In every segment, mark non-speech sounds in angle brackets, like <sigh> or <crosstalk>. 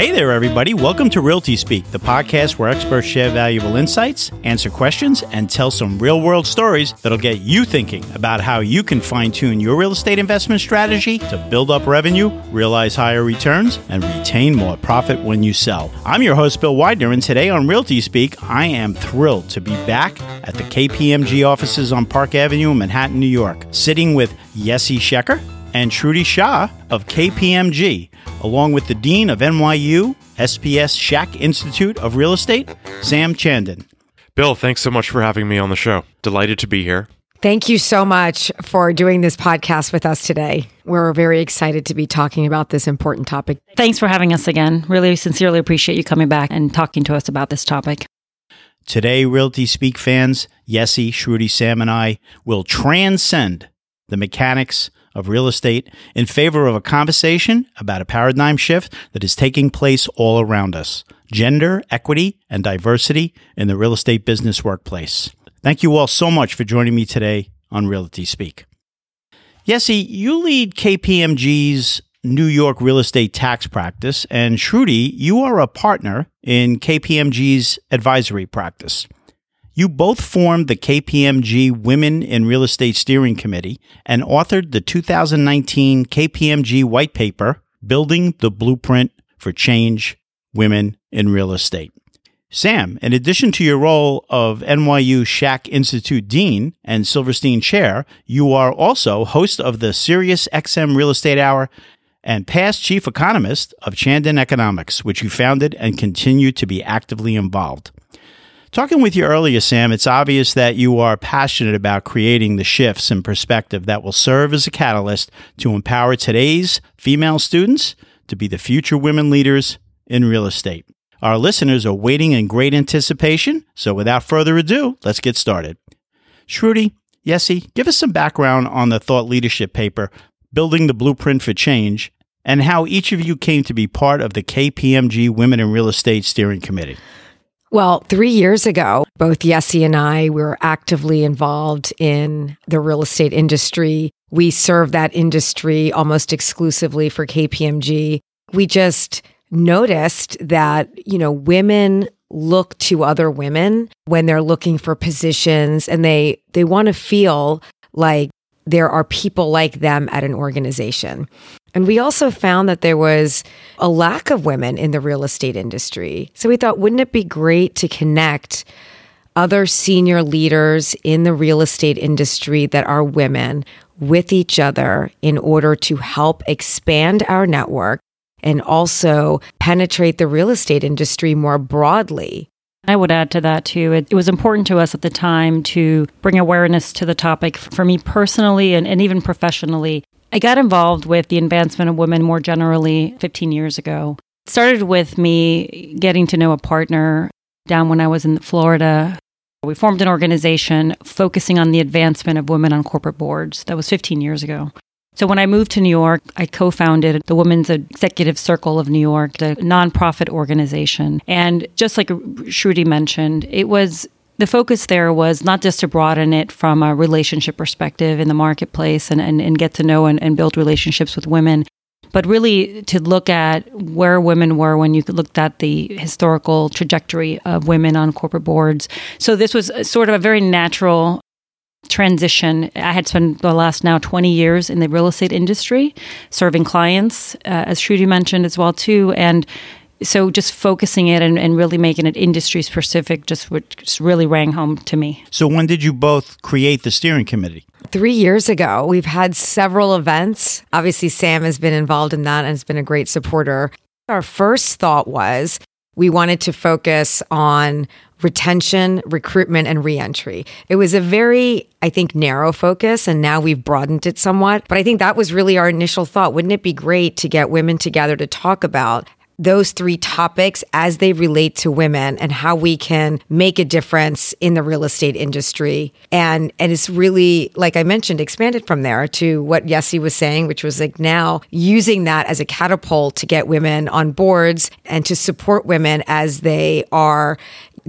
Hey there, everybody. Welcome to Realty Speak, the podcast where experts share valuable insights, answer questions, and tell some real world stories that'll get you thinking about how you can fine tune your real estate investment strategy to build up revenue, realize higher returns, and retain more profit when you sell. I'm your host, Bill Widener, and today on Realty Speak, I am thrilled to be back at the KPMG offices on Park Avenue in Manhattan, New York, sitting with Yessi Shecker and Shruti Shah of KPMG, along with the Dean of NYU SPS Schack Institute of Real Estate, Sam Chandan. Bill, thanks so much for having me on the show. Delighted to be here. Thank you so much for doing this podcast with us today. We're very excited to be talking about this important topic. Thanks for having us again. Really sincerely appreciate you coming back and talking to us about this topic. Today, Realty Speak fans, Yessi, Shruti, Sam, and I will transcend the mechanics of real estate in favor of a conversation about a paradigm shift that is taking place all around us gender, equity, and diversity in the real estate business workplace. Thank you all so much for joining me today on Realty Speak. Yessi, you lead KPMG's New York real estate tax practice, and Shruti, you are a partner in KPMG's advisory practice. You both formed the KPMG Women in Real Estate Steering Committee and authored the 2019 KPMG white paper, Building the Blueprint for Change Women in Real Estate. Sam, in addition to your role of NYU Schack Institute Dean and Silverstein Chair, you are also host of the Sirius XM Real Estate Hour and past chief economist of Chandan Economics, which you founded and continue to be actively involved. Talking with you earlier, Sam, it's obvious that you are passionate about creating the shifts in perspective that will serve as a catalyst to empower today's female students to be the future women leaders in real estate. Our listeners are waiting in great anticipation, so without further ado, let's get started. Shruti, Yessi, give us some background on the thought leadership paper, Building the Blueprint for Change, and how each of you came to be part of the KPMG Women in Real Estate Steering Committee. Well, three years ago, both Yessi and I were actively involved in the real estate industry. We serve that industry almost exclusively for KPMG. We just noticed that, you know, women look to other women when they're looking for positions and they they want to feel like there are people like them at an organization. And we also found that there was a lack of women in the real estate industry. So we thought, wouldn't it be great to connect other senior leaders in the real estate industry that are women with each other in order to help expand our network and also penetrate the real estate industry more broadly. I would add to that too. It, it, was important to us at the time to bring awareness to the topic for me personally and, and even professionally. I got involved with the advancement of women more generally 15 years ago. It started with me getting to know a partner down when I was in Florida. We formed an organization focusing on the advancement of women on corporate boards. That was 15 years ago. So when I moved to New York, I co-founded the Women's Executive Circle of New York, the nonprofit organization. And just like Shruti mentioned, it was the focus there was not just to broaden it from a relationship perspective in the marketplace and, and, and get to know and, and build relationships with women, but really to look at where women were when you looked at the historical trajectory of women on corporate boards. So this was sort of a very natural transition. I had spent the last now 20 years in the real estate industry, serving clients, uh, as Shruti mentioned as well too, and so just focusing it and, and really making it industry specific just, just really rang home to me. So when did you both create the steering committee? Three years ago, we've had several events. Obviously, Sam has been involved in that and has been a great supporter. Our first thought was we wanted to focus on retention, recruitment, and reentry. It was a very, I think, narrow focus, and now we've broadened it somewhat. But I think that was really our initial thought. Wouldn't it be great to get women together to talk about those three topics as they relate to women and how we can make a difference in the real estate industry. And and it's really, like I mentioned, expanded from there to what Yessi was saying, which was like now using that as a catapult to get women on boards and to support women as they are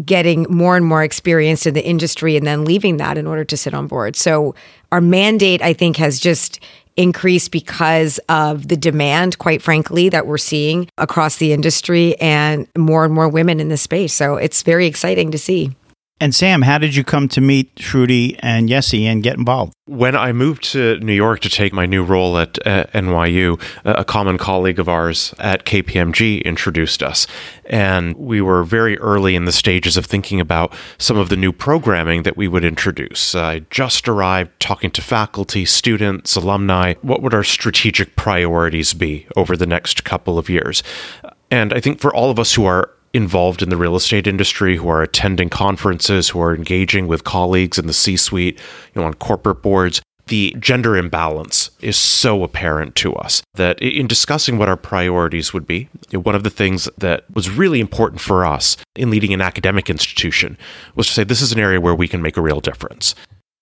getting more and more experienced in the industry and then leaving that in order to sit on board. So our mandate, I think, has just increased because of the demand, quite frankly, that we're seeing across the industry and more and more women in this space. So it's very exciting to see. And Sam, how did you come to meet Shruti and Yessi and get involved? When I moved to New York to take my new role at uh, NYU, a common colleague of ours at KPMG introduced us. And we were very early in the stages of thinking about some of the new programming that we would introduce. I just arrived talking to faculty, students, alumni. What would our strategic priorities be over the next couple of years? And I think for all of us who are involved in the real estate industry, who are attending conferences, who are engaging with colleagues in the C suite, you know, on corporate boards. The gender imbalance is so apparent to us that in discussing what our priorities would be, one of the things that was really important for us in leading an academic institution was to say this is an area where we can make a real difference.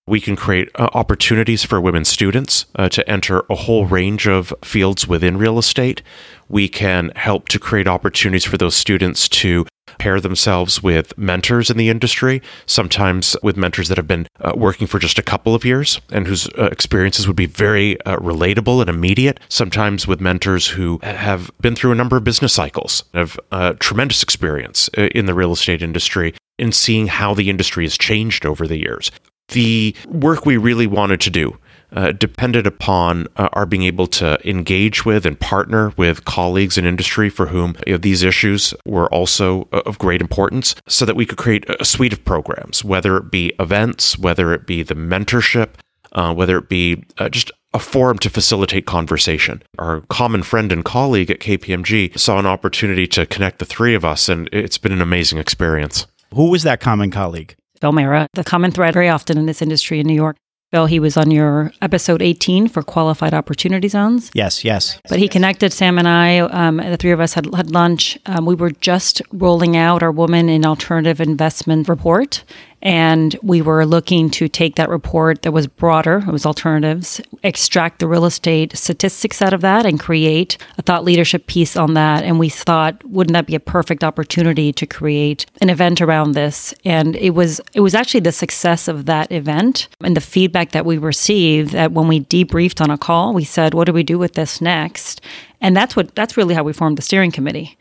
We can create uh, opportunities for women students uh, to enter a whole range of fields within real estate. We can help to create opportunities for those students to pair themselves with mentors in the industry, sometimes with mentors that have been uh, working for just a couple of years and whose uh, experiences would be very uh, relatable and immediate, sometimes with mentors who have been through a number of business cycles, have uh, tremendous experience uh, in the real estate industry in seeing how the industry has changed over the years the work we really wanted to do uh, depended upon uh, our being able to engage with and partner with colleagues in industry for whom you know, these issues were also uh, of great importance so that we could create a suite of programs, whether it be events, whether it be the mentorship, uh, whether it be uh, just a forum to facilitate conversation. Our common friend and colleague at KPMG saw an opportunity to connect the three of us, and it's been an amazing experience. Who was that common colleague? Phil Mara, the common thread very often in this industry in New York. Phil, he was on your episode 18 for qualified opportunity zones. Yes, yes. But he connected Sam and I. Um, the three of us had, had lunch. Um, we were just rolling out our Woman in Alternative Investment report. And we were looking to take that report that was broader, it was alternatives, extract the real estate statistics out of that and create a thought leadership piece on that. And we thought, wouldn't that be a perfect opportunity to create an event around this? And it was it was actually the success of that event and the feedback that we received that when we debriefed on a call, we said, what do we do with this next? And that's what that's really how we formed the steering committee.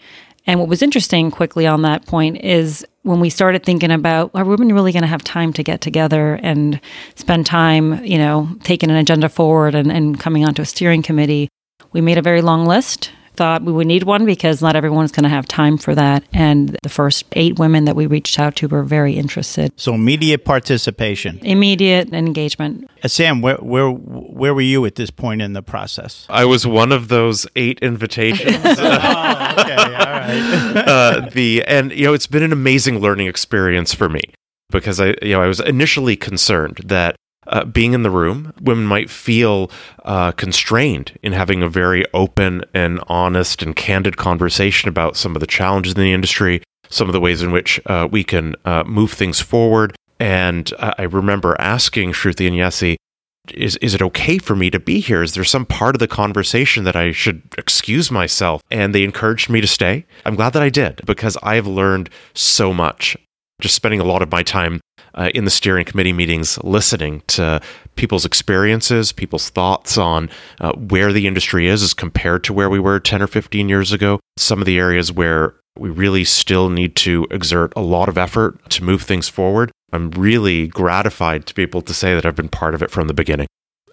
And what was interesting quickly on that point is when we started thinking about are women really going to have time to get together and spend time, you know, taking an agenda forward and, and coming onto a steering committee, we made a very long list thought we would need one because not everyone's going to have time for that. And the first eight women that we reached out to were very interested. So immediate participation, immediate engagement. Uh, Sam, where where where were you at this point in the process? I was one of those eight invitations. <laughs> oh, okay, all right. <laughs> uh, the and you know it's been an amazing learning experience for me because I you know I was initially concerned that uh, being in the room, women might feel uh, constrained in having a very open and honest and candid conversation about some of the challenges in the industry, some of the ways in which uh, we can uh, move things forward. And I remember asking Shruti and Yessi, is is it okay for me to be here? Is there some part of the conversation that I should excuse myself? And they encouraged me to stay. I'm glad that I did because I have learned so much. Just spending a lot of my time uh, in the steering committee meetings listening to people's experiences, people's thoughts on uh, where the industry is as compared to where we were 10 or 15 years ago, some of the areas where we really still need to exert a lot of effort to move things forward. I'm really gratified to be able to say that I've been part of it from the beginning.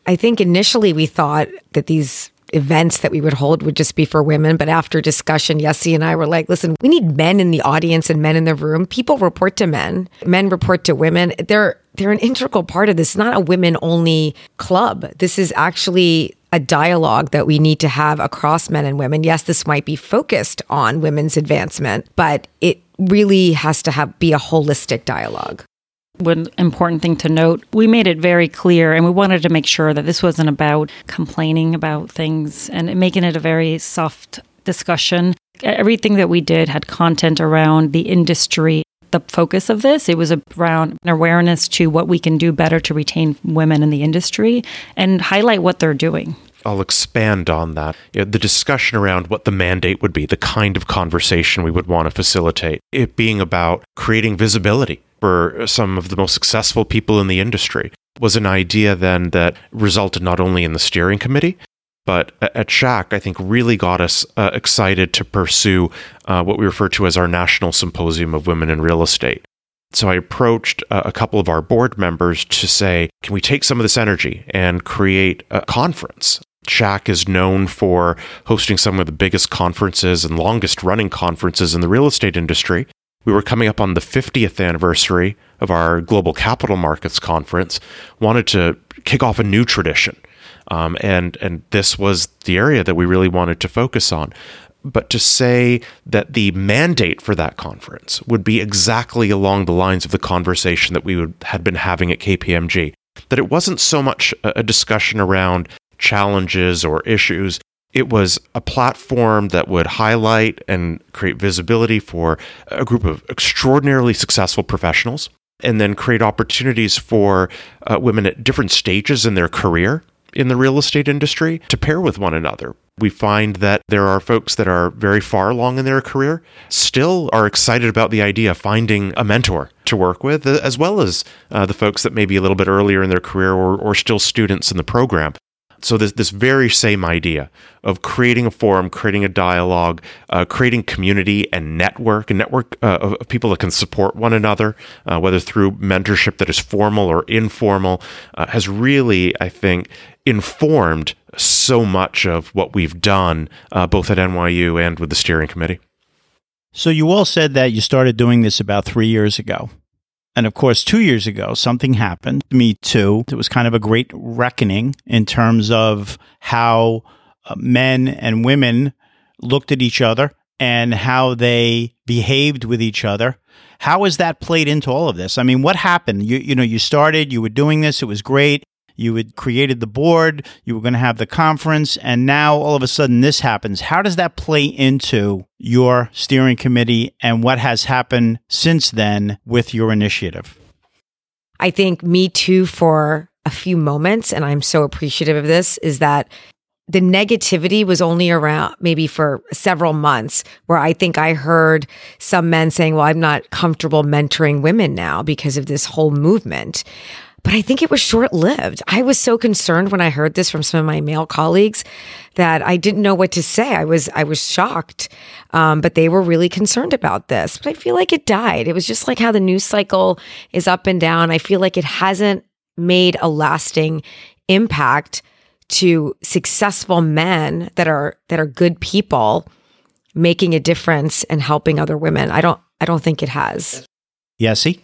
I think initially we thought that these events that we would hold would just be for women. But after discussion, Yessi and I were like, listen, we need men in the audience and men in the room. People report to men, men report to women. They're they're an integral part of this. It's not a women only club. This is actually a dialogue that we need to have across men and women. Yes, this might be focused on women's advancement, but it really has to have be a holistic dialogue one important thing to note we made it very clear and we wanted to make sure that this wasn't about complaining about things and making it a very soft discussion. Everything that we did had content around the industry the focus of this. It was around awareness to what we can do better to retain women in the industry and highlight what they're doing. I'll expand on that. You know, the discussion around what the mandate would be, the kind of conversation we would want to facilitate, it being about creating visibility for some of the most successful people in the industry, was an idea then that resulted not only in the steering committee, but at Schack, I think really got us uh, excited to pursue uh, what we refer to as our National Symposium of Women in Real Estate. So I approached uh, a couple of our board members to say, can we take some of this energy and create a conference? Schack is known for hosting some of the biggest conferences and longest running conferences in the real estate industry. We were coming up on the 50th anniversary of our Global Capital Markets Conference, wanted to kick off a new tradition um, and and this was the area that we really wanted to focus on. But to say that the mandate for that conference would be exactly along the lines of the conversation that we would, had been having at KPMG, that it wasn't so much a discussion around challenges or issues. It was a platform that would highlight and create visibility for a group of extraordinarily successful professionals and then create opportunities for uh, women at different stages in their career in the real estate industry to pair with one another. We find that there are folks that are very far along in their career, still are excited about the idea of finding a mentor to work with, as well as uh, the folks that may be a little bit earlier in their career or, or still students in the program. So this this very same idea of creating a forum, creating a dialogue, uh, creating community and network, a network uh, of people that can support one another, uh, whether through mentorship that is formal or informal, uh, has really, I think, informed so much of what we've done, uh, both at NYU and with the steering committee. So you all said that you started doing this about three years ago. And of course, two years ago, something happened. Me too. It was kind of a great reckoning in terms of how uh, men and women looked at each other and how they behaved with each other. How has that played into all of this? I mean, what happened? You, you know, you started, you were doing this, it was great you had created the board, you were going to have the conference, and now all of a sudden this happens. How does that play into your steering committee and what has happened since then with your initiative? I think me too for a few moments, and I'm so appreciative of this, is that the negativity was only around maybe for several months where I think I heard some men saying, well, I'm not comfortable mentoring women now because of this whole movement. But I think it was short lived. I was so concerned when I heard this from some of my male colleagues that I didn't know what to say. I was I was shocked, um, but they were really concerned about this. But I feel like it died. It was just like how the news cycle is up and down. I feel like it hasn't made a lasting impact to successful men that are that are good people making a difference and helping other women. I don't I don't think it has. Yessi?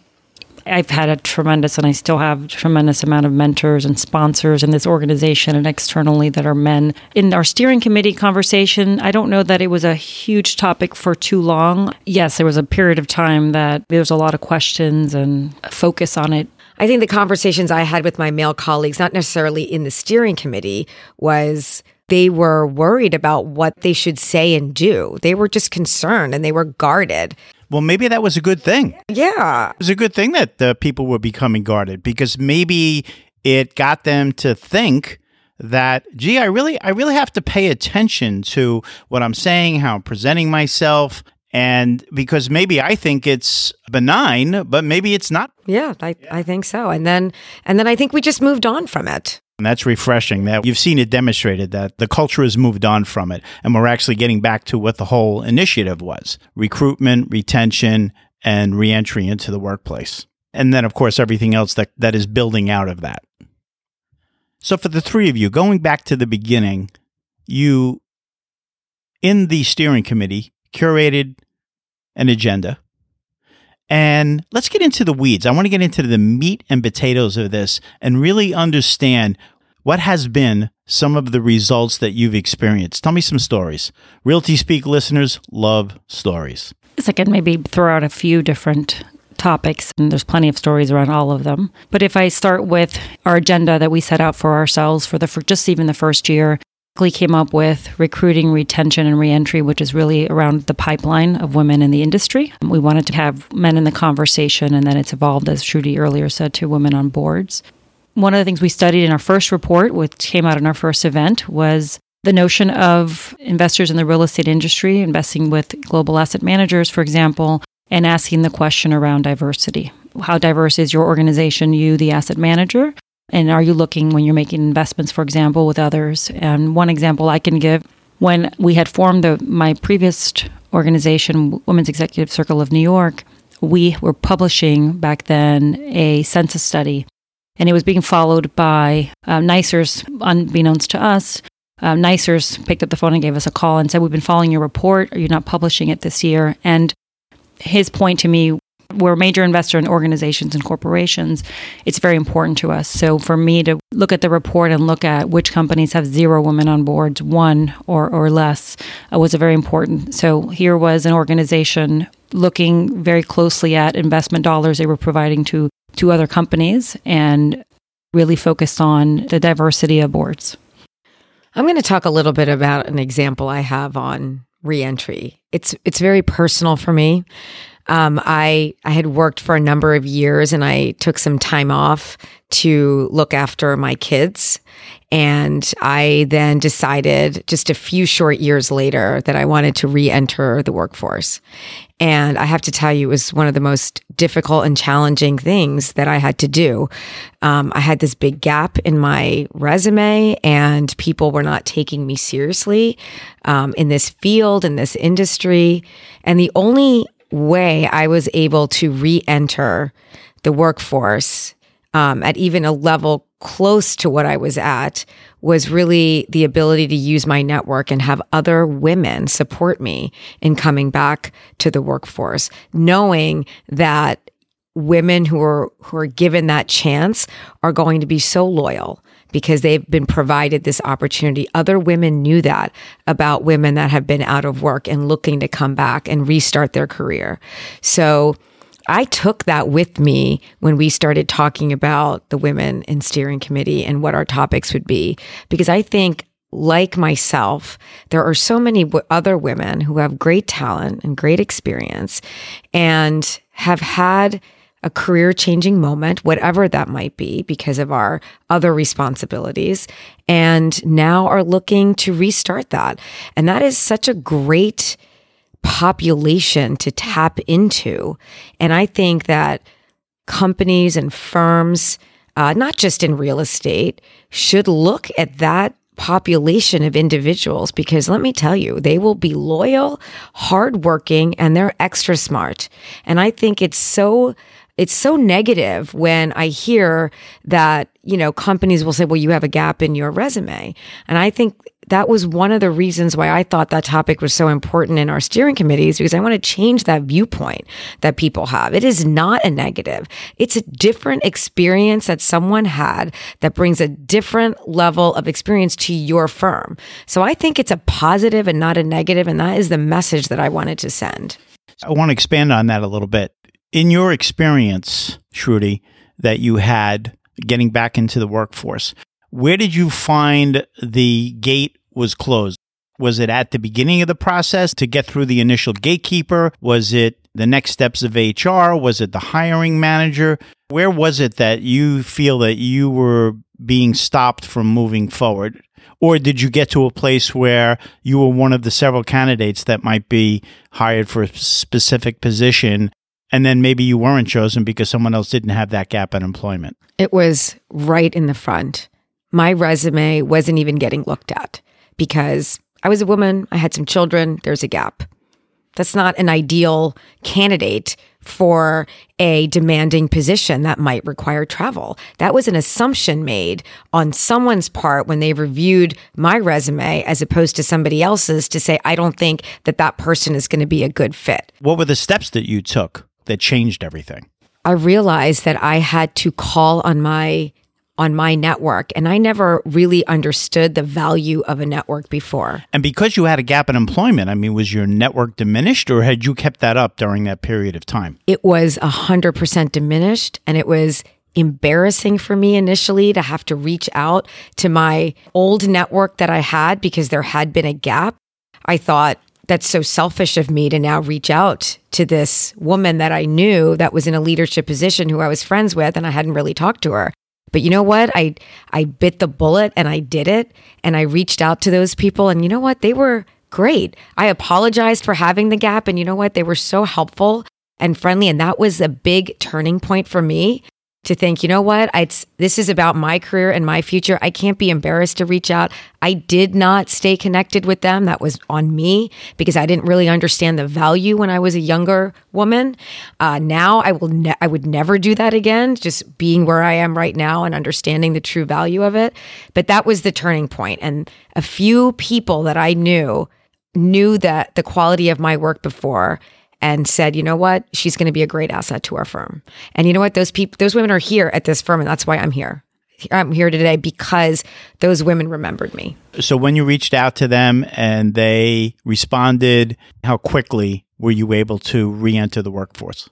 I've had a tremendous, and I still have tremendous amount of mentors and sponsors in this organization and externally that are men. In our steering committee conversation, I don't know that it was a huge topic for too long. Yes, there was a period of time that there was a lot of questions and focus on it. I think the conversations I had with my male colleagues, not necessarily in the steering committee, was they were worried about what they should say and do. They were just concerned and they were guarded. Well, maybe that was a good thing. Yeah. It was a good thing that the people were becoming guarded because maybe it got them to think that gee i really i really have to pay attention to what i'm saying how i'm presenting myself and because maybe I think it's benign, but maybe it's not. Yeah, I, I think so. And then and then I think we just moved on from it. And that's refreshing that you've seen it demonstrated that the culture has moved on from it. And we're actually getting back to what the whole initiative was recruitment, retention, and reentry into the workplace. And then, of course, everything else that, that is building out of that. So, for the three of you, going back to the beginning, you, in the steering committee, curated an agenda. And let's get into the weeds. I want to get into the meat and potatoes of this and really understand what has been some of the results that you've experienced? Tell me some stories. Realty Speak listeners love stories. Yes, I can maybe throw out a few different topics, and there's plenty of stories around all of them. But if I start with our agenda that we set out for ourselves for the for just even the first year, we came up with recruiting, retention, and reentry, which is really around the pipeline of women in the industry. We wanted to have men in the conversation, and then it's evolved, as Shruti earlier said, to women on boards. One of the things we studied in our first report, which came out in our first event, was the notion of investors in the real estate industry, investing with global asset managers, for example, and asking the question around diversity. How diverse is your organization, you, the asset manager? And are you looking when you're making investments, for example, with others? And one example I can give when we had formed the, my previous organization, Women's Executive Circle of New York, we were publishing back then a census study, and it was being followed by uh, NYCERS, unbeknownst to us. Uh, NYCERS picked up the phone and gave us a call and said, We've been following your report. Are you not publishing it this year? And his point to me we're a major investor in organizations and corporations. It's very important to us. So for me to look at the report and look at which companies have zero women on boards, one or, or less, uh, was a very important. So here was an organization looking very closely at investment dollars they were providing to to other companies and really focused on the diversity of boards. I'm going to talk a little bit about an example I have on reentry. It's it's very personal for me. Um, I I had worked for a number of years, and I took some time off to look after my kids. And I then decided just a few short years later that I wanted to re enter the workforce. And I have to tell you, it was one of the most difficult and challenging things that I had to do. Um, I had this big gap in my resume, and people were not taking me seriously um, in this field, in this industry. And the only way I was able to re enter the workforce um, at even a level close to what I was at was really the ability to use my network and have other women support me in coming back to the workforce, knowing that women who are who are given that chance are going to be so loyal because they've been provided this opportunity. Other women knew that about women that have been out of work and looking to come back and restart their career. So I took that with me when we started talking about the women in steering committee and what our topics would be, because I think like myself, there are so many w- other women who have great talent and great experience and have had a career changing moment, whatever that might be, because of our other responsibilities, and now are looking to restart that. And that is such a great population to tap into. And I think that companies and firms, uh, not just in real estate, should look at that population of individuals because let me tell you, they will be loyal, hardworking, and they're extra smart. And I think it's so it's so negative when I hear that, you know, companies will say, well, you have a gap in your resume. And I think that was one of the reasons why I thought that topic was so important in our steering committees because I want to change that viewpoint that people have. It is not a negative. It's a different experience that someone had that brings a different level of experience to your firm. So I think it's a positive and not a negative, And that is the message that I wanted to send. I want to expand on that a little bit in your experience, Shruti, that you had getting back into the workforce, where did you find the gate was closed? Was it at the beginning of the process to get through the initial gatekeeper? Was it the next steps of HR? Was it the hiring manager? Where was it that you feel that you were being stopped from moving forward? Or did you get to a place where you were one of the several candidates that might be hired for a specific position and then maybe you weren't chosen because someone else didn't have that gap in employment? It was right in the front. My resume wasn't even getting looked at because I was a woman, I had some children, there's a gap. That's not an ideal candidate for a demanding position that might require travel. That was an assumption made on someone's part when they reviewed my resume as opposed to somebody else's to say, I don't think that that person is going to be a good fit. What were the steps that you took that changed everything? I realized that I had to call on my on my network and I never really understood the value of a network before. And because you had a gap in employment, I mean was your network diminished or had you kept that up during that period of time? It was 100% diminished and it was embarrassing for me initially to have to reach out to my old network that I had because there had been a gap. I thought that's so selfish of me to now reach out to this woman that I knew that was in a leadership position who I was friends with and I hadn't really talked to her. But you know what? I I bit the bullet and I did it and I reached out to those people and you know what? They were great. I apologized for having the gap and you know what? They were so helpful and friendly and that was a big turning point for me to think, you know what? I, this is about my career and my future. I can't be embarrassed to reach out. I did not stay connected with them. That was on me because I didn't really understand the value when I was a younger woman. Uh, now I will, ne- I would never do that again. Just being where I am right now and understanding the true value of it. But that was the turning point, and a few people that I knew knew that the quality of my work before and said, you know what, she's going to be a great asset to our firm. And you know what, those people, those women are here at this firm, and that's why I'm here. I'm here today because those women remembered me. So when you reached out to them and they responded, how quickly were you able to re-enter the workforce?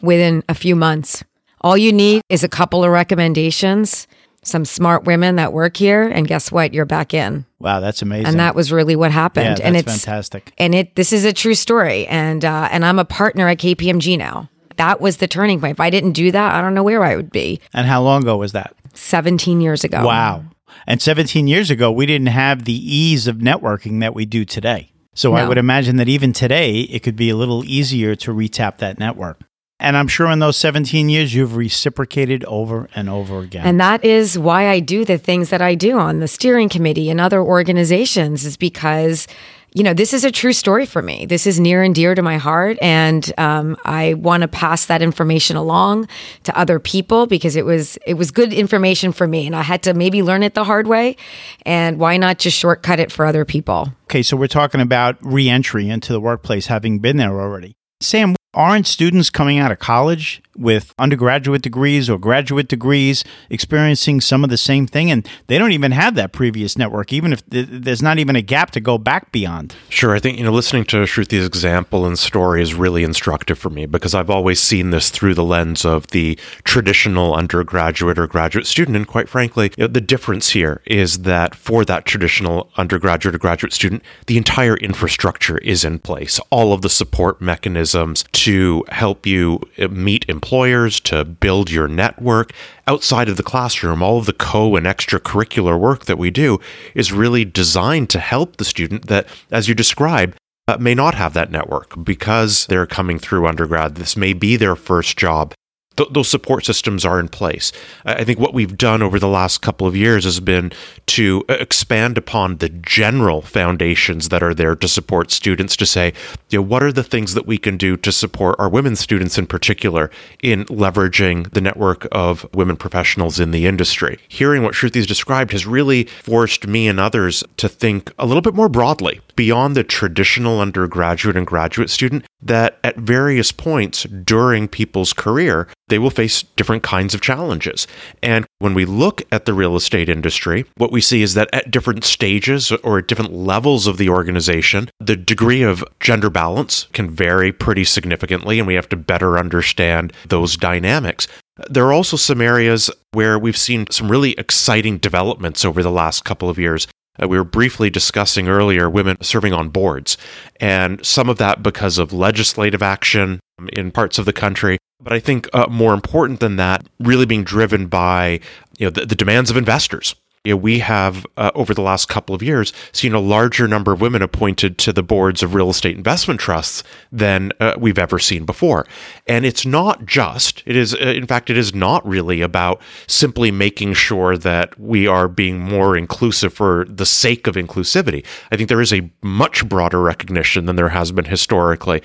Within a few months. All you need is a couple of recommendations some smart women that work here and guess what? You're back in. Wow that's amazing. And that was really what happened. Yeah, that's and it's fantastic. and it this is a true story. And uh, and i'm a partner at kpmg now. That was the turning point. If i didn't do that i don't know where i would be. And how long ago was that? 17 years ago. Wow. And 17 years ago we didn't have the ease of networking that we do today. So no. i would imagine that even today it could be a little easier to retap that network and I'm sure in those 17 years, you've reciprocated over and over again. And that is why I do the things that I do on the steering committee and other organizations, is because you know, this is a true story for me. This is near and dear to my heart. And um, I want to pass that information along to other people because it was, it was good information for me. And I had to maybe learn it the hard way. And why not just shortcut it for other people? Okay. So we're talking about reentry into the workplace, having been there already. Sam, aren't students coming out of college with undergraduate degrees or graduate degrees experiencing some of the same thing? And they don't even have that previous network even if th- there's not even a gap to go back beyond. Sure. I think you know listening to shruti's example and story is really instructive for me because i've always seen this through the lens of the traditional undergraduate or graduate student. And quite frankly you know, the difference here is that for that traditional undergraduate or graduate student the entire infrastructure is in place. All of the support mechanisms to help you uh, meet employers, to build your network. Outside of the classroom, all of the co and extracurricular work that we do is really designed to help the student that, as you describe, uh, may not have that network because they're coming through undergrad. This may be their first job th- those support systems are in place. I think what we've done over the last couple of years has been to uh, expand upon the general foundations that are there to support students to say, you know, what are the things that we can do to support our women students in particular in leveraging the network of women professionals in the industry. Hearing what Shruti's described has really forced me and others to think a little bit more broadly beyond the traditional undergraduate and graduate student that at various points during people's career, they will face different kinds of challenges. And when we look at the real estate industry, what we see is that at different stages or at different levels of the organization, the degree of gender balance can vary pretty significantly, and we have to better understand those dynamics. There are also some areas where we've seen some really exciting developments over the last couple of years. Uh, we were briefly discussing earlier women serving on boards, and some of that because of legislative action in parts of the country. But I think uh, more important than that, really being driven by you know the, the demands of investors you know, we have uh, over the last couple of years seen a larger number of women appointed to the boards of real estate investment trusts than uh, we've ever seen before. And it's not just, it is, uh, in fact, it is not really about simply making sure that we are being more inclusive for the sake of inclusivity. I think there is a much broader recognition than there has been historically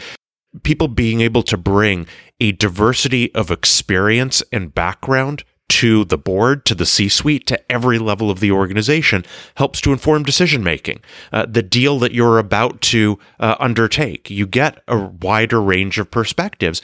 people being able to bring a diversity of experience and background to the board, to the C suite, to every level of the organization helps to inform decision making. Uh, the deal that you're about to uh, undertake, you get a wider range of perspectives.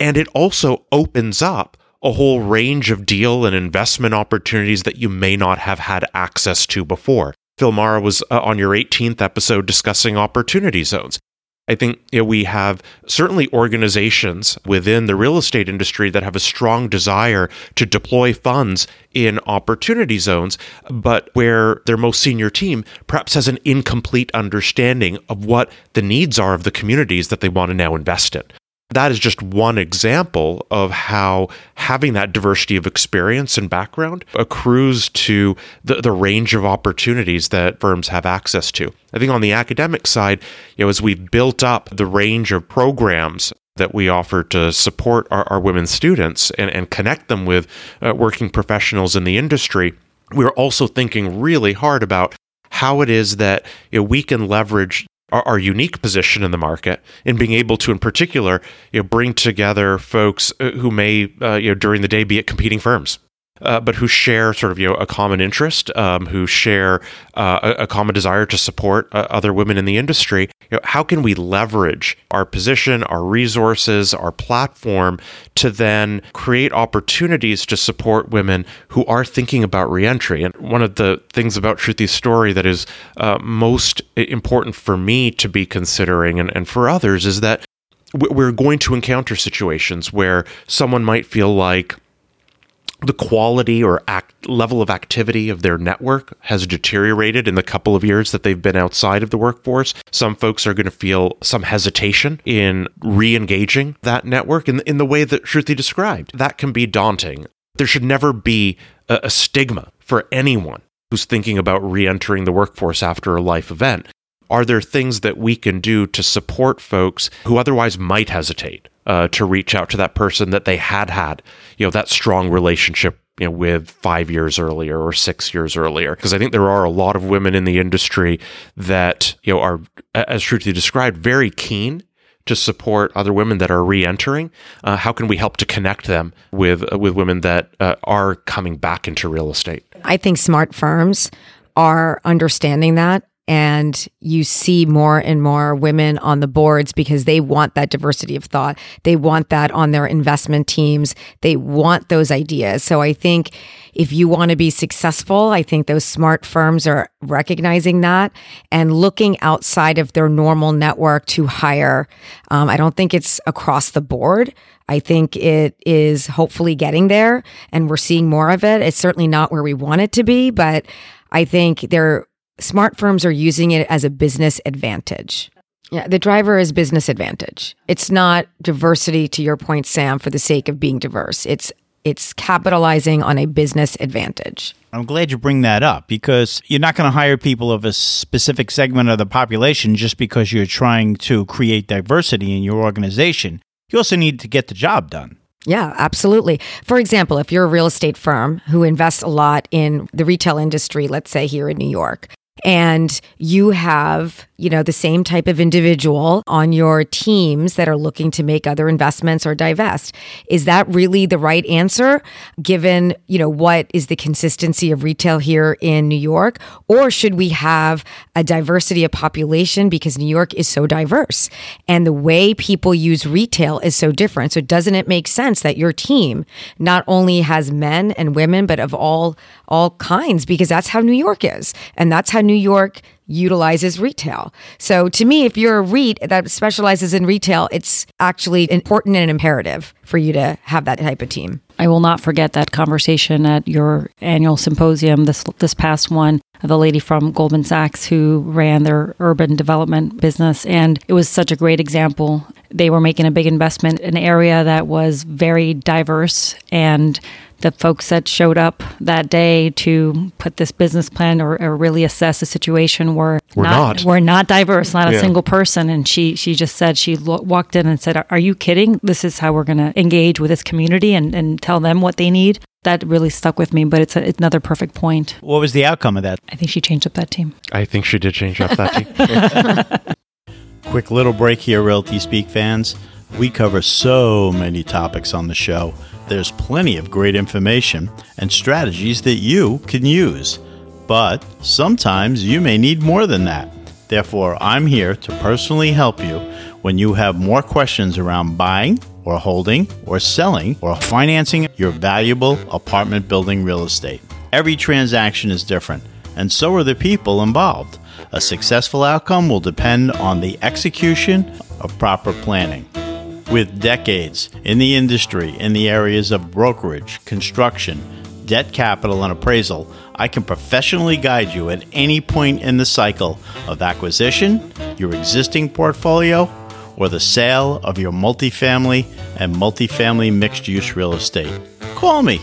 And it also opens up a whole range of deal and investment opportunities that you may not have had access to before. Phil Mara was uh, on your 18th episode discussing opportunity zones. I think you know, we have certainly organizations within the real estate industry that have a strong desire to deploy funds in opportunity zones, but where their most senior team perhaps has an incomplete understanding of what the needs are of the communities that they want to now invest in that is just one example of how having that diversity of experience and background accrues to the, the range of opportunities that firms have access to. I think on the academic side, you know, as we've built up the range of programs that we offer to support our, our women students and, and connect them with uh, working professionals in the industry, we're also thinking really hard about how it is that you know, we can leverage our, our, unique position in the market in being able to, in particular, you know, bring together folks uh, who may, uh, you know, during the day be at competing firms uh, but who share sort of you know a common interest, um, who share uh, a, a, common desire to support uh, other women in the industry. You know, how can we leverage our position, our resources, our platform to then create opportunities to support women who are thinking about reentry? And one of the things about Shruti's story that is uh, most important for me to be considering, and, and for others, is that we're going to encounter situations where someone might feel like the quality or act, level of activity of their network has deteriorated in the couple of years that they've been outside of the workforce. Some folks are going to feel some hesitation in re engaging that network in, in the way that Shruti described. That can be daunting. There should never be a, a stigma for anyone who's thinking about re entering the workforce after a life event. Are there things that we can do to support folks who otherwise might hesitate? uh, to reach out to that person that they had had, you know, that strong relationship you know, with five years earlier or six years earlier. Because I think there are a lot of women in the industry that, you know, are, as Shruti described, very keen to support other women that are re-entering. Uh, how can we help to connect them with uh, with women that uh, are coming back into real estate? I think smart firms are understanding that and you see more and more women on the boards because they want that diversity of thought. They want that on their investment teams. They want those ideas. So I think if you want to be successful, I think those smart firms are recognizing that and looking outside of their normal network to hire. Um, I don't think it's across the board. I think it is hopefully getting there and we're seeing more of it. It's certainly not where we want it to be, but I think there smart firms are using it as a business advantage. Yeah, the driver is business advantage. It's not diversity to your point Sam for the sake of being diverse. It's it's capitalizing on a business advantage. I'm glad you bring that up because you're not going to hire people of a specific segment of the population just because you're trying to create diversity in your organization. You also need to get the job done. Yeah, absolutely. For example, if you're a real estate firm who invests a lot in the retail industry, let's say here in New York, and you have you know the same type of individual on your teams that are looking to make other investments or divest. Is that really the right answer given you know what is the consistency of retail here in New York? Or should we have a diversity of population because New York is so diverse and the way people use retail is so different? So doesn't it make sense that your team not only has men and women but of all all kinds because that's how New York is. And that's how New York utilizes retail. So to me, if you're a REIT that specializes in retail, it's actually important and imperative for you to have that type of team. I will not forget that conversation at your annual symposium this this past one. The lady from Goldman Sachs who ran their urban development business, and it was such a great example. They were making a big investment in an area that was very diverse and the folks that showed up that day to put this business plan or, or really assess the situation were, we're not, not. were not diverse, not yeah. a single person. And she she just said she lo- walked in and said, "Are you kidding? This is how we're going to engage with this community and, and tell them what they need." That really stuck with me, but it's, a, it's another perfect point. What was the outcome of that? I think she changed up that team. I think she did change up that team. <laughs> Quick little break here, Realty Speak fans. We cover so many topics on the show there's plenty of great information and strategies that you can use. But sometimes you may need more than that. Therefore, I'm here to personally help you when you have more questions around buying or holding or selling or financing your valuable apartment building real estate. Every transaction is different, and so are the people involved. A successful outcome will depend on the execution of proper planning. With decades in the industry in the areas of brokerage, construction, debt capital, and appraisal, I can professionally guide you at any point in the cycle of acquisition, your existing portfolio, or the sale of your multifamily and multifamily mixed use real estate. Call me.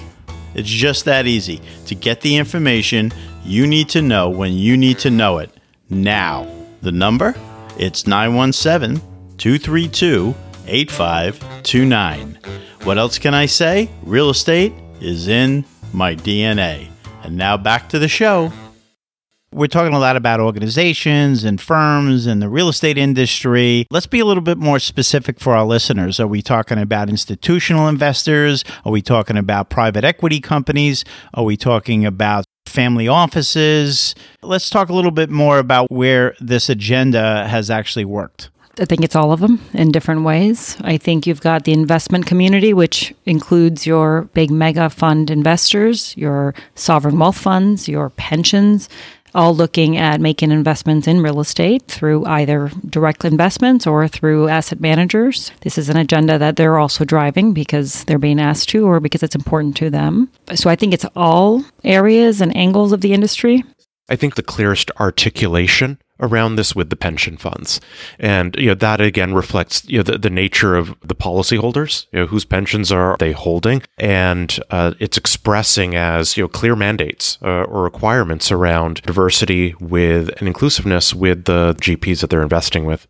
It's just that easy to get the information you need to know when you need to know it now. The number? It's 917 232 8529. What else can I say? Real estate is in my DNA. And now back to the show. We're talking a lot about organizations and firms and the real estate industry. Let's be a little bit more specific for our listeners. Are we talking about institutional investors? Are we talking about private equity companies? Are we talking about family offices? Let's talk a little bit more about where this agenda has actually worked. I think it's all of them in different ways. I think you've got the investment community, which includes your big mega fund investors, your sovereign wealth funds, your pensions, all looking at making investments in real estate through either direct investments or through asset managers. This is an agenda that they're also driving because they're being asked to or because it's important to them. So I think it's all areas and angles of the industry. I think the clearest articulation around this with the pension funds. And you know that again reflects you know the, the nature of the policyholders, you know whose pensions are they holding and uh, it's expressing as you know clear mandates uh, or requirements around diversity with and inclusiveness with the GPs that they're investing with.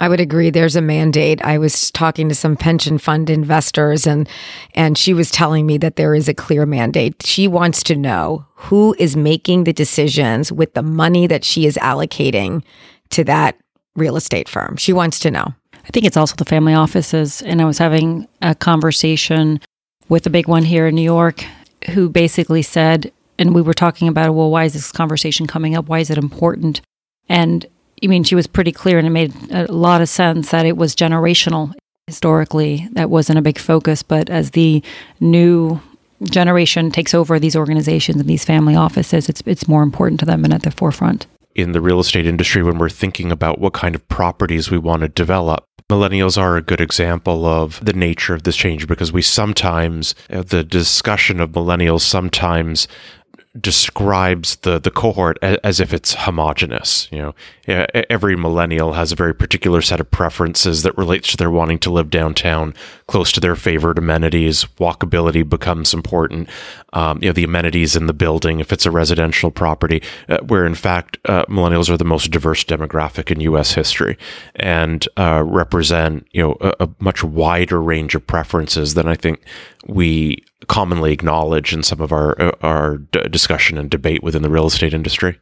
I would agree. There's a mandate. I was talking to some pension fund investors and and she was telling me that there is a clear mandate. She wants to know who is making the decisions with the money that she is allocating to that real estate firm. She wants to know. I think it's also the family offices. And I was having a conversation with a big one here in New York who basically said, and we were talking about, well, why is this conversation coming up? Why is it important? And I mean, she was pretty clear and it made a lot of sense that it was generational. Historically, that wasn't a big focus, but as the new generation takes over these organizations and these family offices, it's it's more important to them and at the forefront. In the real estate industry, when we're thinking about what kind of properties we want to develop, millennials are a good example of the nature of this change because we sometimes, uh, the discussion of millennials sometimes describes the the cohort as if it's homogenous. You know, every millennial has a very particular set of preferences that relates to their wanting to live downtown, close to their favorite amenities. Walkability becomes important. Um, you know, the amenities in the building, if it's a residential property, uh, where in fact uh, millennials are the most diverse demographic in U.S. history and uh, represent you know a, a much wider range of preferences than I think we commonly acknowledge in some of our uh, our discussion and debate within the real estate industry.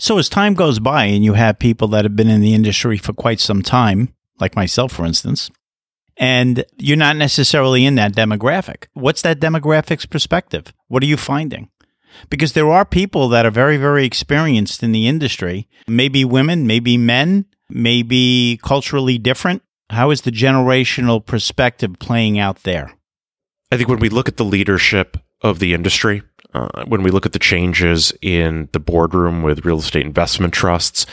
So as time goes by and you have people that have been in the industry for quite some time, like myself for instance, and you're not necessarily in that demographic. What's that demographic's perspective? What are you finding? Because there are people that are very very experienced in the industry, maybe women, maybe men, maybe culturally different. How is the generational perspective playing out there? I think when we look at the leadership of the industry, uh, when we look at the changes in the boardroom with real estate investment trusts,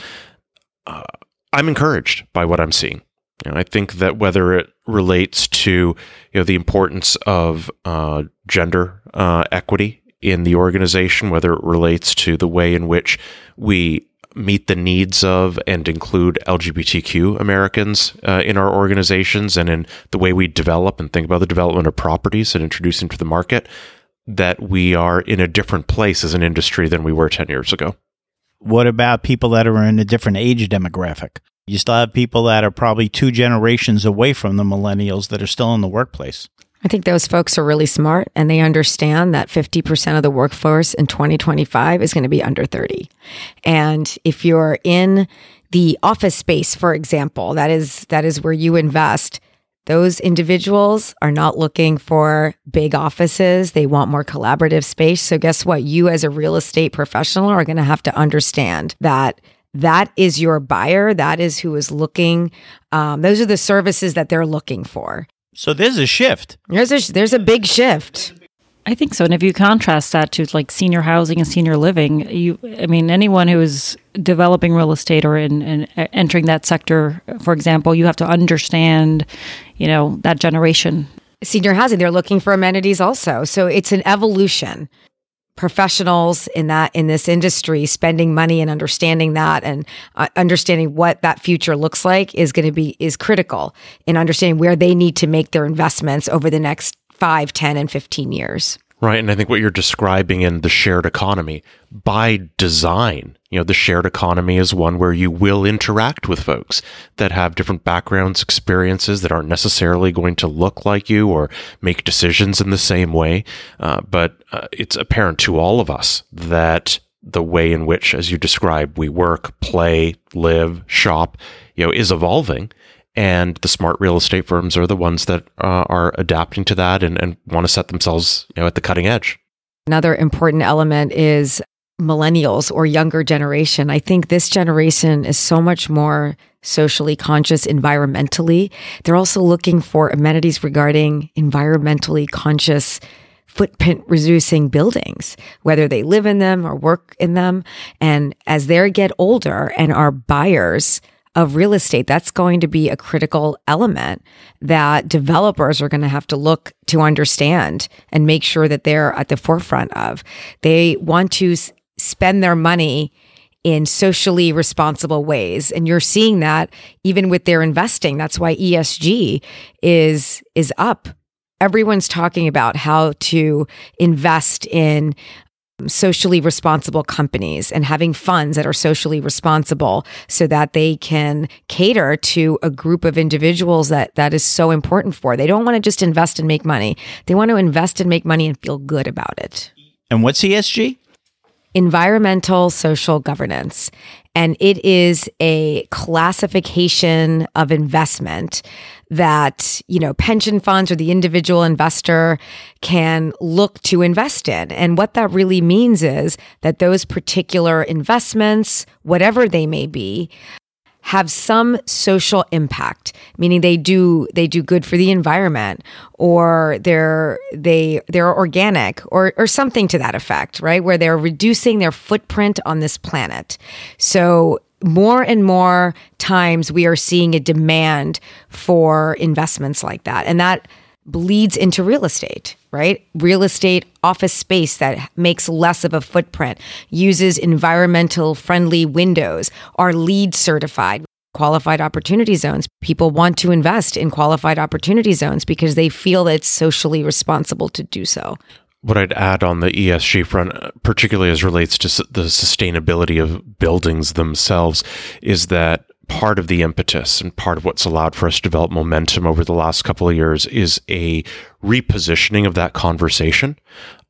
uh, I'm encouraged by what I'm seeing. You know, I think that whether it relates to you know the importance of uh, gender uh, equity in the organization, whether it relates to the way in which we meet the needs of and include LGBTQ Americans uh, in our organizations and in the way we develop and think about the development of properties and introduce them to the market, that we are in a different place as an industry than we were 10 years ago. What about people that are in a different age demographic? You still have people that are probably two generations away from the millennials that are still in the workplace. I think those folks are really smart and they understand that 50% of the workforce in 2025 is going to be under 30. And if you're in the office space, for example, that is that is where you invest. Those individuals are not looking for big offices. They want more collaborative space. So guess what? You as a real estate professional are going to have to understand that that is your buyer. That is who is looking. Um, those are the services that they're looking for. So there's a shift. There's a there's a big shift. I think so. And if you contrast that to like senior housing and senior living, you, I mean, anyone who is developing real estate or in, in entering that sector, for example, you have to understand, you know, that generation. Senior housing, they're looking for amenities also. So it's an evolution professionals in that in this industry spending money and understanding that and uh, understanding what that future looks like is going to be is critical in understanding where they need to make their investments over the next 5 10 and 15 years Right. And I think what you're describing in the shared economy by design, you know, the shared economy is one where you will interact with folks that have different backgrounds, experiences that aren't necessarily going to look like you or make decisions in the same way. Uh, but uh, it's apparent to all of us that the way in which, as you describe, we work, play, live, shop, you know, is evolving and the smart real estate firms are the ones that uh, are adapting to that and, and want to set themselves you know, at the cutting edge. Another important element is millennials or younger generation. I think this generation is so much more socially conscious environmentally. They're also looking for amenities regarding environmentally conscious footprint reducing buildings, whether they live in them or work in them. And as they get older and are buyers, of real estate, that's going to be a critical element that developers are going to have to look to understand and make sure that they're at the forefront of. They want to s- spend their money in socially responsible ways and you're seeing that even with their investing that's why ESG is is up everyone's talking about how to invest in socially responsible companies and having funds that are socially responsible so that they can cater to a group of individuals that that is so important for. They don't want to just invest and make money. They want to invest and make money and feel good about it. And what's ESG? Environmental social governance. And it is a classification of investment that, you know, pension funds or the individual investor can look to invest in. And what that really means is that those particular investments, whatever they may be, have some social impact meaning they do they do good for the environment or they're they they're organic or or something to that effect right where they're reducing their footprint on this planet so more and more times we are seeing a demand for investments like that. And that bleeds into real estate, right? Real estate office space that makes less of a footprint, uses environmental friendly windows, are LEED certified. Qualified opportunity zones. People want to invest in qualified opportunity zones because they feel it's socially responsible to do so what I'd add on the ESG front, particularly as relates to the sustainability of buildings themselves, is that part of the impetus and part of what's allowed for us to develop momentum over the last couple of years is a repositioning of that conversation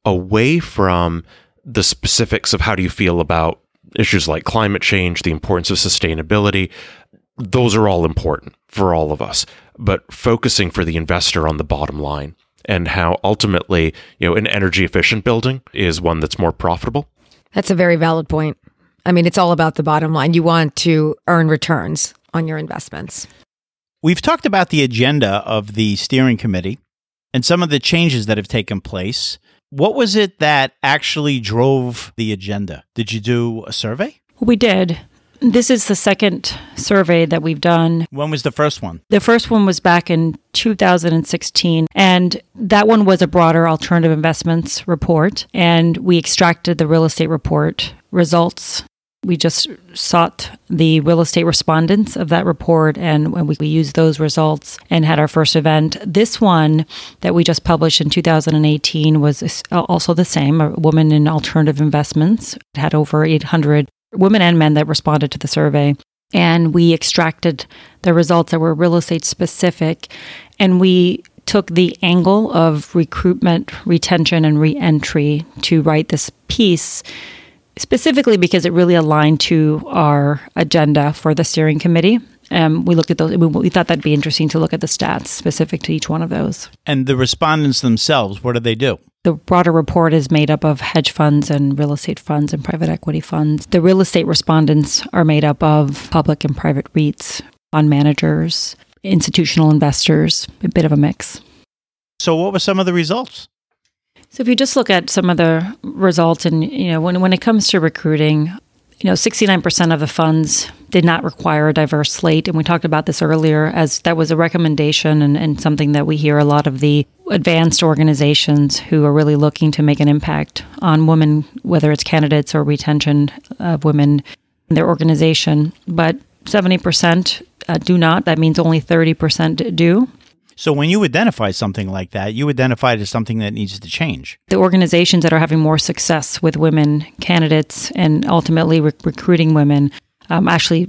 away from the specifics of how do you feel about issues like climate change, the importance of sustainability. Those are all important for all of us, but focusing for the investor on the bottom line and how ultimately, you know, an energy efficient building is one that's more profitable. That's a very valid point. I mean, it's all about the bottom line. You want to earn returns on your investments. We've talked about the agenda of the steering committee and some of the changes that have taken place. What was it that actually drove the agenda? Did you do a survey? We did. This is the second survey that we've done. When was the first one? The first one was back in 2016, and that one was a broader alternative investments report. And we extracted the real estate report results. We just sought the real estate respondents of that report, and when we, we used those results and had our first event. This one that we just published in 2018 was also the same. A woman in alternative investments it had over 800 women and men that responded to the survey. And we extracted the results that were real estate specific. And we took the angle of recruitment, retention, and reentry to write this piece specifically because it really aligned to our agenda for the steering committee. Um, we looked at those. We thought that'd be interesting to look at the stats specific to each one of those. And the respondents themselves, what do they do? The broader report is made up of hedge funds and real estate funds and private equity funds. The real estate respondents are made up of public and private REITs, fund managers, institutional investors, a bit of a mix. So, what were some of the results? So, if you just look at some of the results, and you know, when when it comes to recruiting, you know, 69% of the funds did not require a diverse slate. And we talked about this earlier as that was a recommendation and, and, something that we hear a lot of the advanced organizations who are really looking to make an impact on women, whether it's candidates or retention of women in their organization. But 70% uh, do not. That means only 30% do. So when you identify something like that, you identify it as something that needs to change. The organizations that are having more success with women candidates and ultimately re- recruiting women um, actually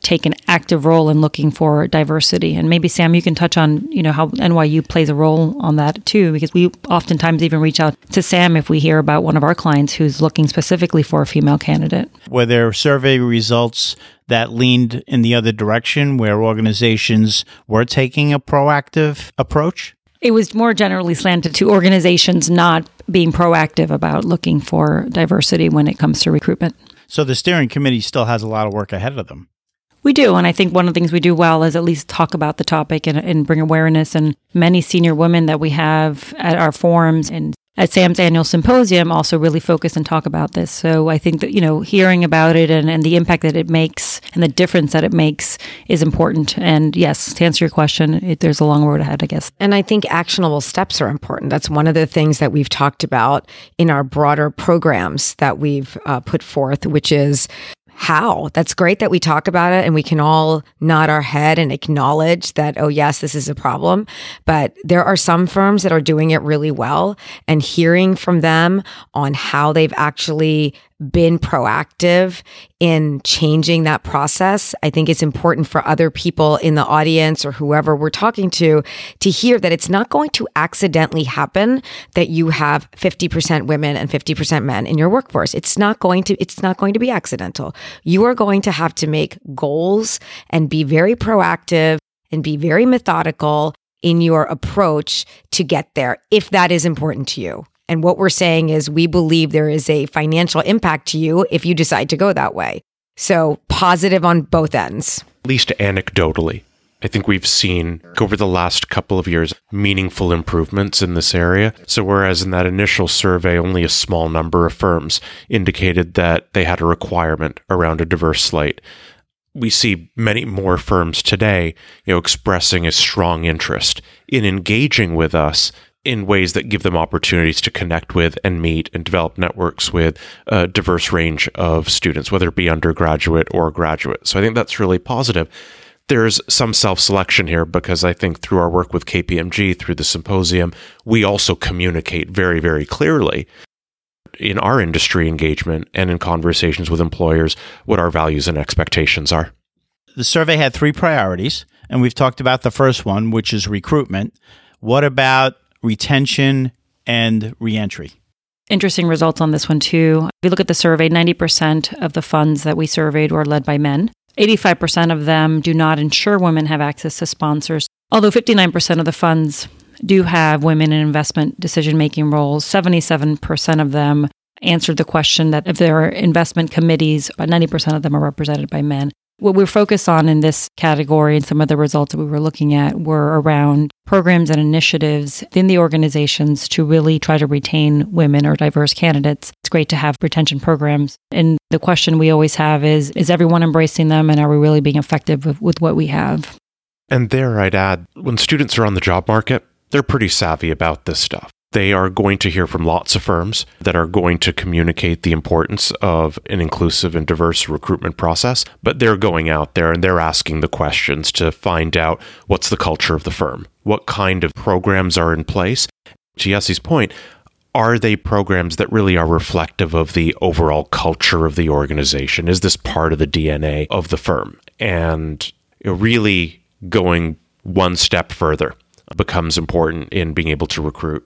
take an active role in looking for diversity. And maybe Sam, you can touch on you know how NYU plays a role on that too, because we oftentimes even reach out to Sam if we hear about one of our clients who's looking specifically for a female candidate. Were there survey results that leaned in the other direction, where organizations were taking a proactive approach? It was more generally slanted to organizations not being proactive about looking for diversity when it comes to recruitment. So the steering committee still has a lot of work ahead of them. We do. And I think one of the things we do well is at least talk about the topic and, and bring awareness. And many senior women that we have at our forums and at Sam's annual symposium also really focus and talk about this. So I think that, you know, hearing about it and, and the impact that it makes and the difference that it makes is important. And yes, to answer your question, it, there's a long road ahead, I guess. And I think actionable steps are important. That's one of the things that we've talked about in our broader programs that we've uh, put forth, which is how. That's great that we talk about it and we can all nod our head and acknowledge that, oh, yes, this is a problem. But there are some firms that are doing it really well and hearing from them on how they've actually been proactive in changing that process. I think it's important for other people in the audience or whoever we're talking to to hear that it's not going to accidentally happen that you have 50% women and 50% men in your workforce. It's not going to it's not going to be accidental. You are going to have to make goals and be very proactive and be very methodical in your approach to get there if that is important to you. And what we're saying is we believe there is a financial impact to you if you decide to go that way. So positive on both ends. At least anecdotally, I think we've seen over the last couple of years meaningful improvements in this area. So, whereas in that initial survey, only a small number of firms indicated that they had a requirement around a diverse slate, we see many more firms today, you know, expressing a strong interest in engaging with us in ways that give them opportunities to connect with and meet and develop networks with a diverse range of students, whether it be undergraduate or graduate. So I think that's really positive. There's some self selection here because I think through our work with KPMG, through the symposium, we also communicate very, very clearly in our industry engagement and in conversations with employers what our values and expectations are. The survey had three priorities, and we've talked about the first one, which is recruitment. What about retention, and reentry. Interesting results on this one, too. If you look at the survey, 90% of the funds that we surveyed were led by men. 85% of them do not ensure women have access to sponsors, although 59% of the funds do have women in investment decision making roles. 77% of them answered the question that if there are investment committees, about 90% of them are represented by men. What we're focused on in this category and some of the results that we were looking at were around programs and initiatives within the organizations to really try to retain women or diverse candidates. It's great to have retention programs. And the question we always have is Is everyone embracing them and are we really being effective with, with what we have? And there I'd add when students are on the job market, they're pretty savvy about this stuff. They are going to hear from lots of firms that are going to communicate the importance of an inclusive and diverse recruitment process, but they're going out there and they're asking the questions to find out what's the culture of the firm, what kind of programs are in place. To Yessi's point, are they programs that really are reflective of the overall culture of the organization? Is this part of the DNA of the firm? And really going one step further becomes important in being able to recruit.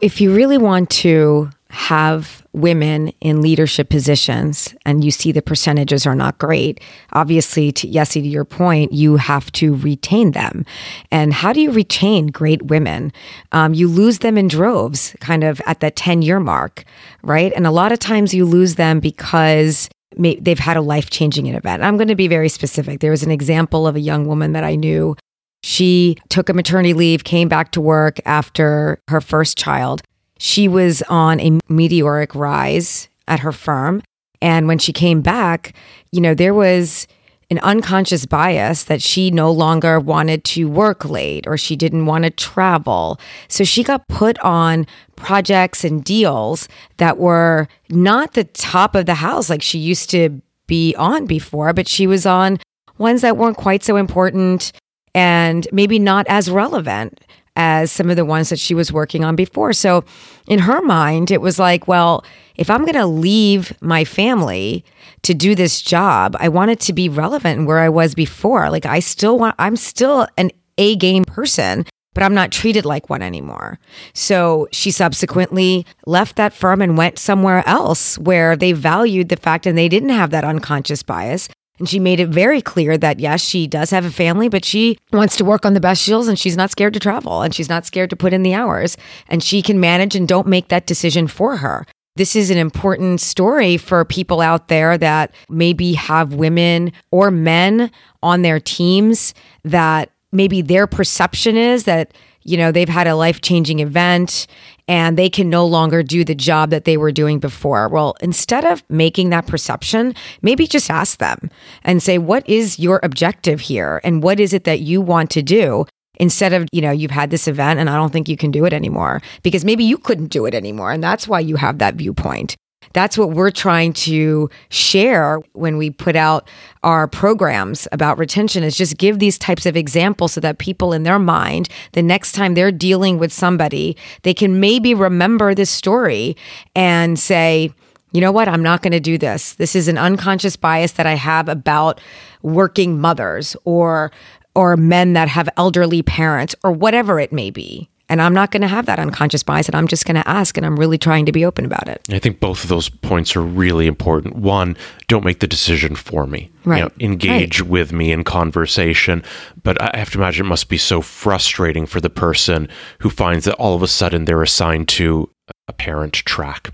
If you really want to have women in leadership positions and you see the percentages are not great, obviously, to, Yessi, to your point, you have to retain them. And how do you retain great women? Um, you lose them in droves, kind of at the 10 year mark, right? And a lot of times you lose them because they've had a life changing event. I'm going to be very specific. There was an example of a young woman that I knew she took a maternity leave, came back to work after her first child. She was on a meteoric rise at her firm. And when she came back, you know, there was an unconscious bias that she no longer wanted to work late or she didn't want to travel. So she got put on projects and deals that were not the top of the house like she used to be on before, but she was on ones that weren't quite so important and maybe not as relevant as some of the ones that she was working on before. So in her mind, it was like, well, if I'm going to leave my family to do this job, I want it to be relevant where I was before. Like I still want, I'm still an A game person, but I'm not treated like one anymore. So she subsequently left that firm and went somewhere else where they valued the fact and they didn't have that unconscious bias. And she made it very clear that yes, she does have a family, but she wants to work on the best shields and she's not scared to travel and she's not scared to put in the hours and she can manage and don't make that decision for her. This is an important story for people out there that maybe have women or men on their teams that maybe their perception is that you know they've had a life-changing event and they can no longer do the job that they were doing before. Well, instead of making that perception, maybe just ask them and say, What is your objective here? And what is it that you want to do? Instead of, you know, you've had this event and I don't think you can do it anymore because maybe you couldn't do it anymore. And that's why you have that viewpoint that's what we're trying to share when we put out our programs about retention is just give these types of examples so that people in their mind the next time they're dealing with somebody they can maybe remember this story and say you know what? I'm not going to do this. This is an unconscious bias that I have about working mothers or or men that have elderly parents or whatever it may be. And I'm not going to have that unconscious bias, and I'm just going to ask, and I'm really trying to be open about it. I think both of those points are really important. One, don't make the decision for me. Right. You know, engage right. with me in conversation. But I have to imagine it must be so frustrating for the person who finds that all of a sudden they're assigned to a parent track.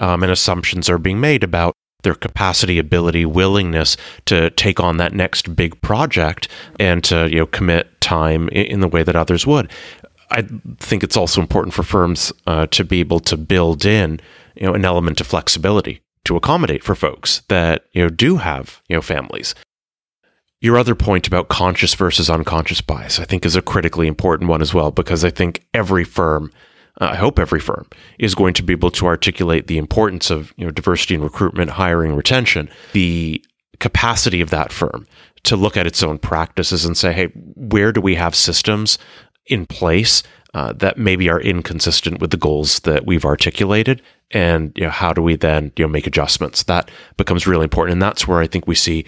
Um, and assumptions are being made about their capacity, ability, willingness to take on that next big project and to you know commit time in, in the way that others would. I think it's also important for firms uh, to be able to build in, you know, an element of flexibility to accommodate for folks that you know do have you know families. Your other point about conscious versus unconscious bias, I think, is a critically important one as well, because I think every firm, uh, I hope every firm, is going to be able to articulate the importance of you know diversity in recruitment, hiring, retention, the capacity of that firm to look at its own practices and say, hey, where do we have systems in place uh, that maybe are inconsistent with the goals that we've articulated. And you know how do we then you know make adjustments? That becomes really important. And that's where i think we see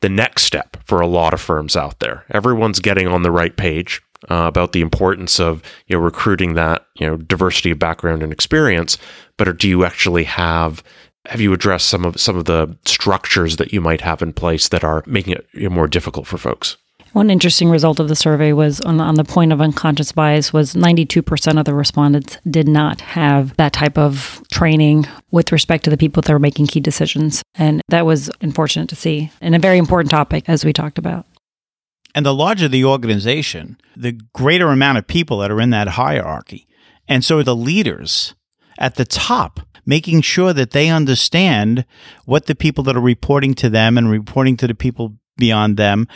the next step for a lot of firms out there. Everyone's getting on the right page uh, about the importance of you know recruiting that you know diversity of background and experience. But do you actually have have you addressed some of some of the structures that you might have in place that are making it you know, more difficult for folks one interesting result of the survey was on, on the point of unconscious bias was 92% of the respondents did not have that type of training with respect to the people that were making key decisions. And that was unfortunate to see and a very important topic as we talked about. And the larger the organization, the greater amount of people that are in that hierarchy. And so the leaders at the top making sure that they understand what the people that are reporting to them and reporting to the people beyond them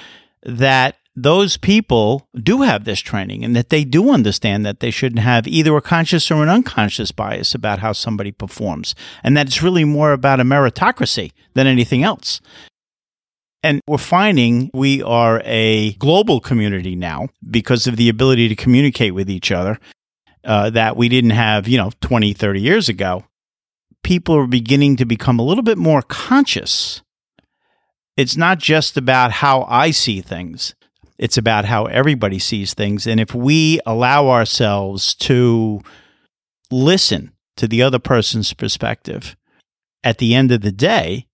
that those people do have this training and that they do understand that they shouldn't have either a conscious or an unconscious bias about how somebody performs, and that it's really more about a meritocracy than anything else. And we're finding we are a global community now because of the ability to communicate with each other uh, that we didn't have, you know, 20, 30 years ago. People are beginning to become a little bit more conscious it's not just about how I see things, it's about how everybody sees things. And if we allow ourselves to listen to the other person's perspective, at the end of the day,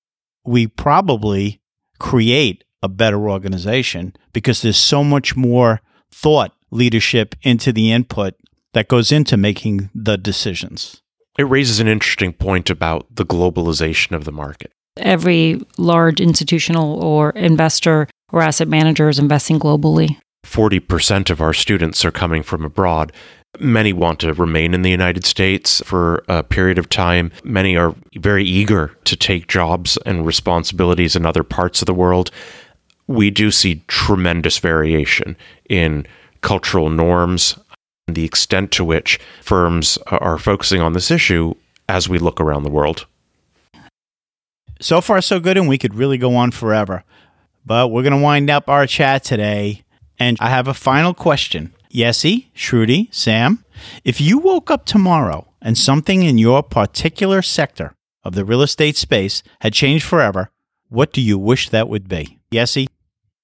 we probably create a better organization because there's so much more thought leadership into the input that goes into making the decisions. It raises an interesting point about the globalization of the market every large institutional or investor or asset manager is investing globally. 40% of our students are coming from abroad. Many want to remain in the United States for a period of time. Many are very eager to take jobs and responsibilities in other parts of the world. We do see tremendous variation in cultural norms, and the extent to which firms are focusing on this issue as we look around the world so far so good, and we could really go on forever. But we're going to wind up our chat today. And I have a final question. Yessi, Shruti, Sam, if you woke up tomorrow and something in your particular sector of the real estate space had changed forever, what do you wish that would be? Yessi?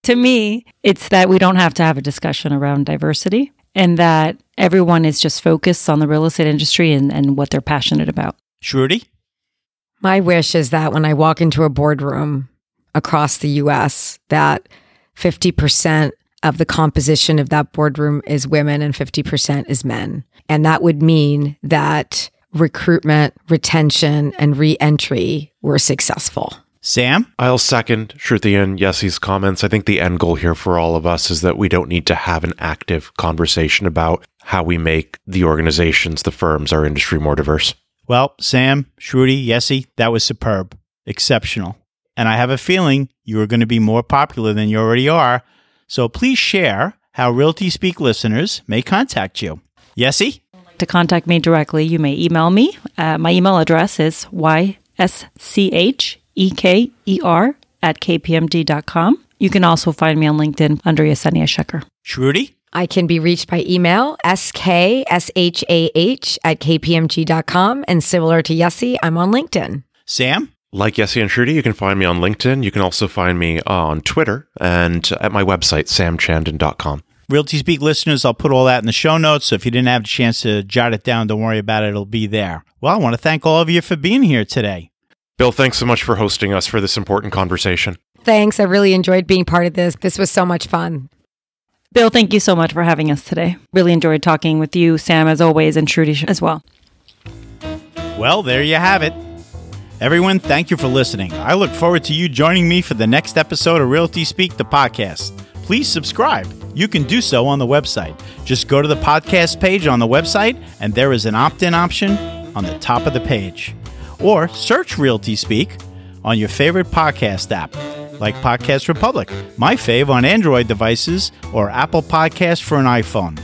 To me, it's that we don't have to have a discussion around diversity and that everyone is just focused on the real estate industry and, and what they're passionate about. Shruti? My wish is that when I walk into a boardroom across the US, that 50% of the composition of that boardroom is women and 50% is men. And that would mean that recruitment, retention, and reentry were successful. Sam? I'll second Shruti and Yessi's comments. I think the end goal here for all of us is that we don't need to have an active conversation about how we make the organizations, the firms, our industry more diverse. Well, Sam, Shruti, Yessi, that was superb. Exceptional. And I have a feeling you are going to be more popular than you already are. So please share how Realty Speak listeners may contact you. Yessi? To contact me directly, you may email me. Uh, my email address is yscheker at kpmg.com. You can also find me on LinkedIn under Yesenia Scheker. Shruti? I can be reached by email, skshah at kpmg.com. And similar to Yessi, I'm on LinkedIn. Sam? Like Yessi and Shruti, you can find me on LinkedIn. You can also find me on Twitter and at my website, samchandan.com. Realty Speak listeners, I'll put all that in the show notes. So if you didn't have a chance to jot it down, don't worry about it. It'll be there. Well, I want to thank all of you for being here today. Bill, thanks so much for hosting us for this important conversation. Thanks. I really enjoyed being part of this. This was so much fun. Bill, thank you so much for having us today. Really enjoyed talking with you, Sam, as always, and Shruti as well. Well, there you have it. Everyone, thank you for listening. I look forward to you joining me for the next episode of Realty Speak, the podcast. Please subscribe. You can do so on the website. Just go to the podcast page on the website, and there is an opt in option on the top of the page. Or search Realty Speak on your favorite podcast app, like Podcast Republic, my fave on Android devices, or Apple Podcast for an iPhone.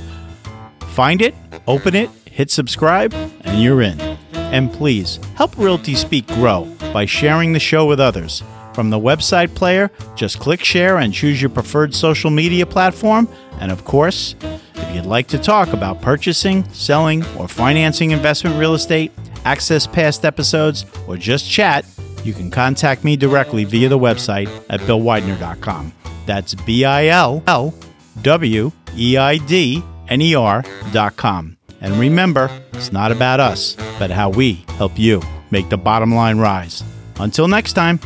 Find it, open it, hit subscribe, and you're in. And please help Realty Speak grow by sharing the show with others. From the website player, just click share and choose your preferred social media platform. And of course, if you'd like to talk about purchasing, selling, or financing investment real estate, access past episodes, or just chat, you can contact me directly via the website at billweidner.com. That's B I L L W E I D N E R.com. And remember, it's not about us, but how we help you make the bottom line rise. Until next time.